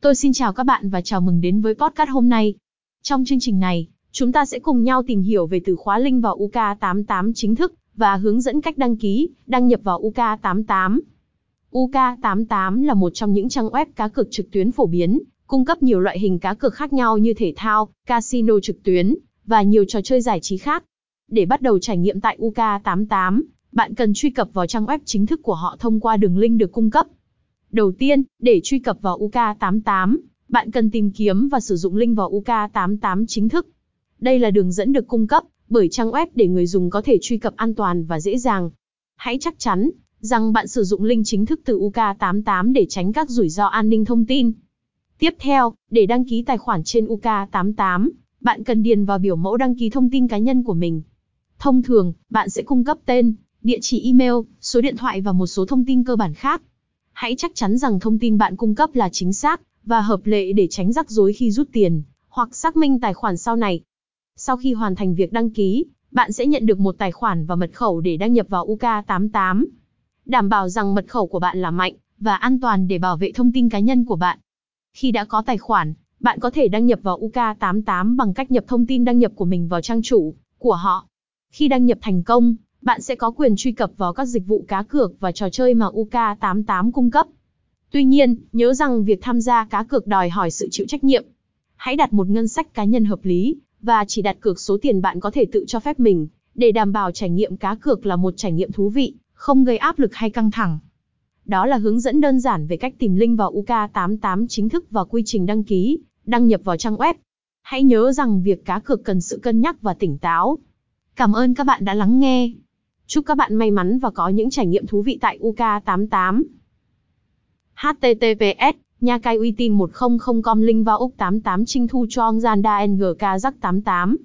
Tôi xin chào các bạn và chào mừng đến với podcast hôm nay. Trong chương trình này, chúng ta sẽ cùng nhau tìm hiểu về từ khóa link vào UK88 chính thức và hướng dẫn cách đăng ký, đăng nhập vào UK88. UK88 là một trong những trang web cá cược trực tuyến phổ biến, cung cấp nhiều loại hình cá cược khác nhau như thể thao, casino trực tuyến và nhiều trò chơi giải trí khác. Để bắt đầu trải nghiệm tại UK88, bạn cần truy cập vào trang web chính thức của họ thông qua đường link được cung cấp. Đầu tiên, để truy cập vào UK88, bạn cần tìm kiếm và sử dụng link vào UK88 chính thức. Đây là đường dẫn được cung cấp bởi trang web để người dùng có thể truy cập an toàn và dễ dàng. Hãy chắc chắn rằng bạn sử dụng link chính thức từ UK88 để tránh các rủi ro an ninh thông tin. Tiếp theo, để đăng ký tài khoản trên UK88, bạn cần điền vào biểu mẫu đăng ký thông tin cá nhân của mình. Thông thường, bạn sẽ cung cấp tên, địa chỉ email, số điện thoại và một số thông tin cơ bản khác. Hãy chắc chắn rằng thông tin bạn cung cấp là chính xác và hợp lệ để tránh rắc rối khi rút tiền hoặc xác minh tài khoản sau này. Sau khi hoàn thành việc đăng ký, bạn sẽ nhận được một tài khoản và mật khẩu để đăng nhập vào UK88. Đảm bảo rằng mật khẩu của bạn là mạnh và an toàn để bảo vệ thông tin cá nhân của bạn. Khi đã có tài khoản, bạn có thể đăng nhập vào UK88 bằng cách nhập thông tin đăng nhập của mình vào trang chủ của họ. Khi đăng nhập thành công, bạn sẽ có quyền truy cập vào các dịch vụ cá cược và trò chơi mà UK88 cung cấp. Tuy nhiên, nhớ rằng việc tham gia cá cược đòi hỏi sự chịu trách nhiệm. Hãy đặt một ngân sách cá nhân hợp lý và chỉ đặt cược số tiền bạn có thể tự cho phép mình để đảm bảo trải nghiệm cá cược là một trải nghiệm thú vị, không gây áp lực hay căng thẳng. Đó là hướng dẫn đơn giản về cách tìm link vào UK88 chính thức và quy trình đăng ký, đăng nhập vào trang web. Hãy nhớ rằng việc cá cược cần sự cân nhắc và tỉnh táo. Cảm ơn các bạn đã lắng nghe. Chúc các bạn may mắn và có những trải nghiệm thú vị tại UK88. HTTPS, nhà cái uy tín 100com link vào úc 88 trinh thu cho Zanda NGK 88.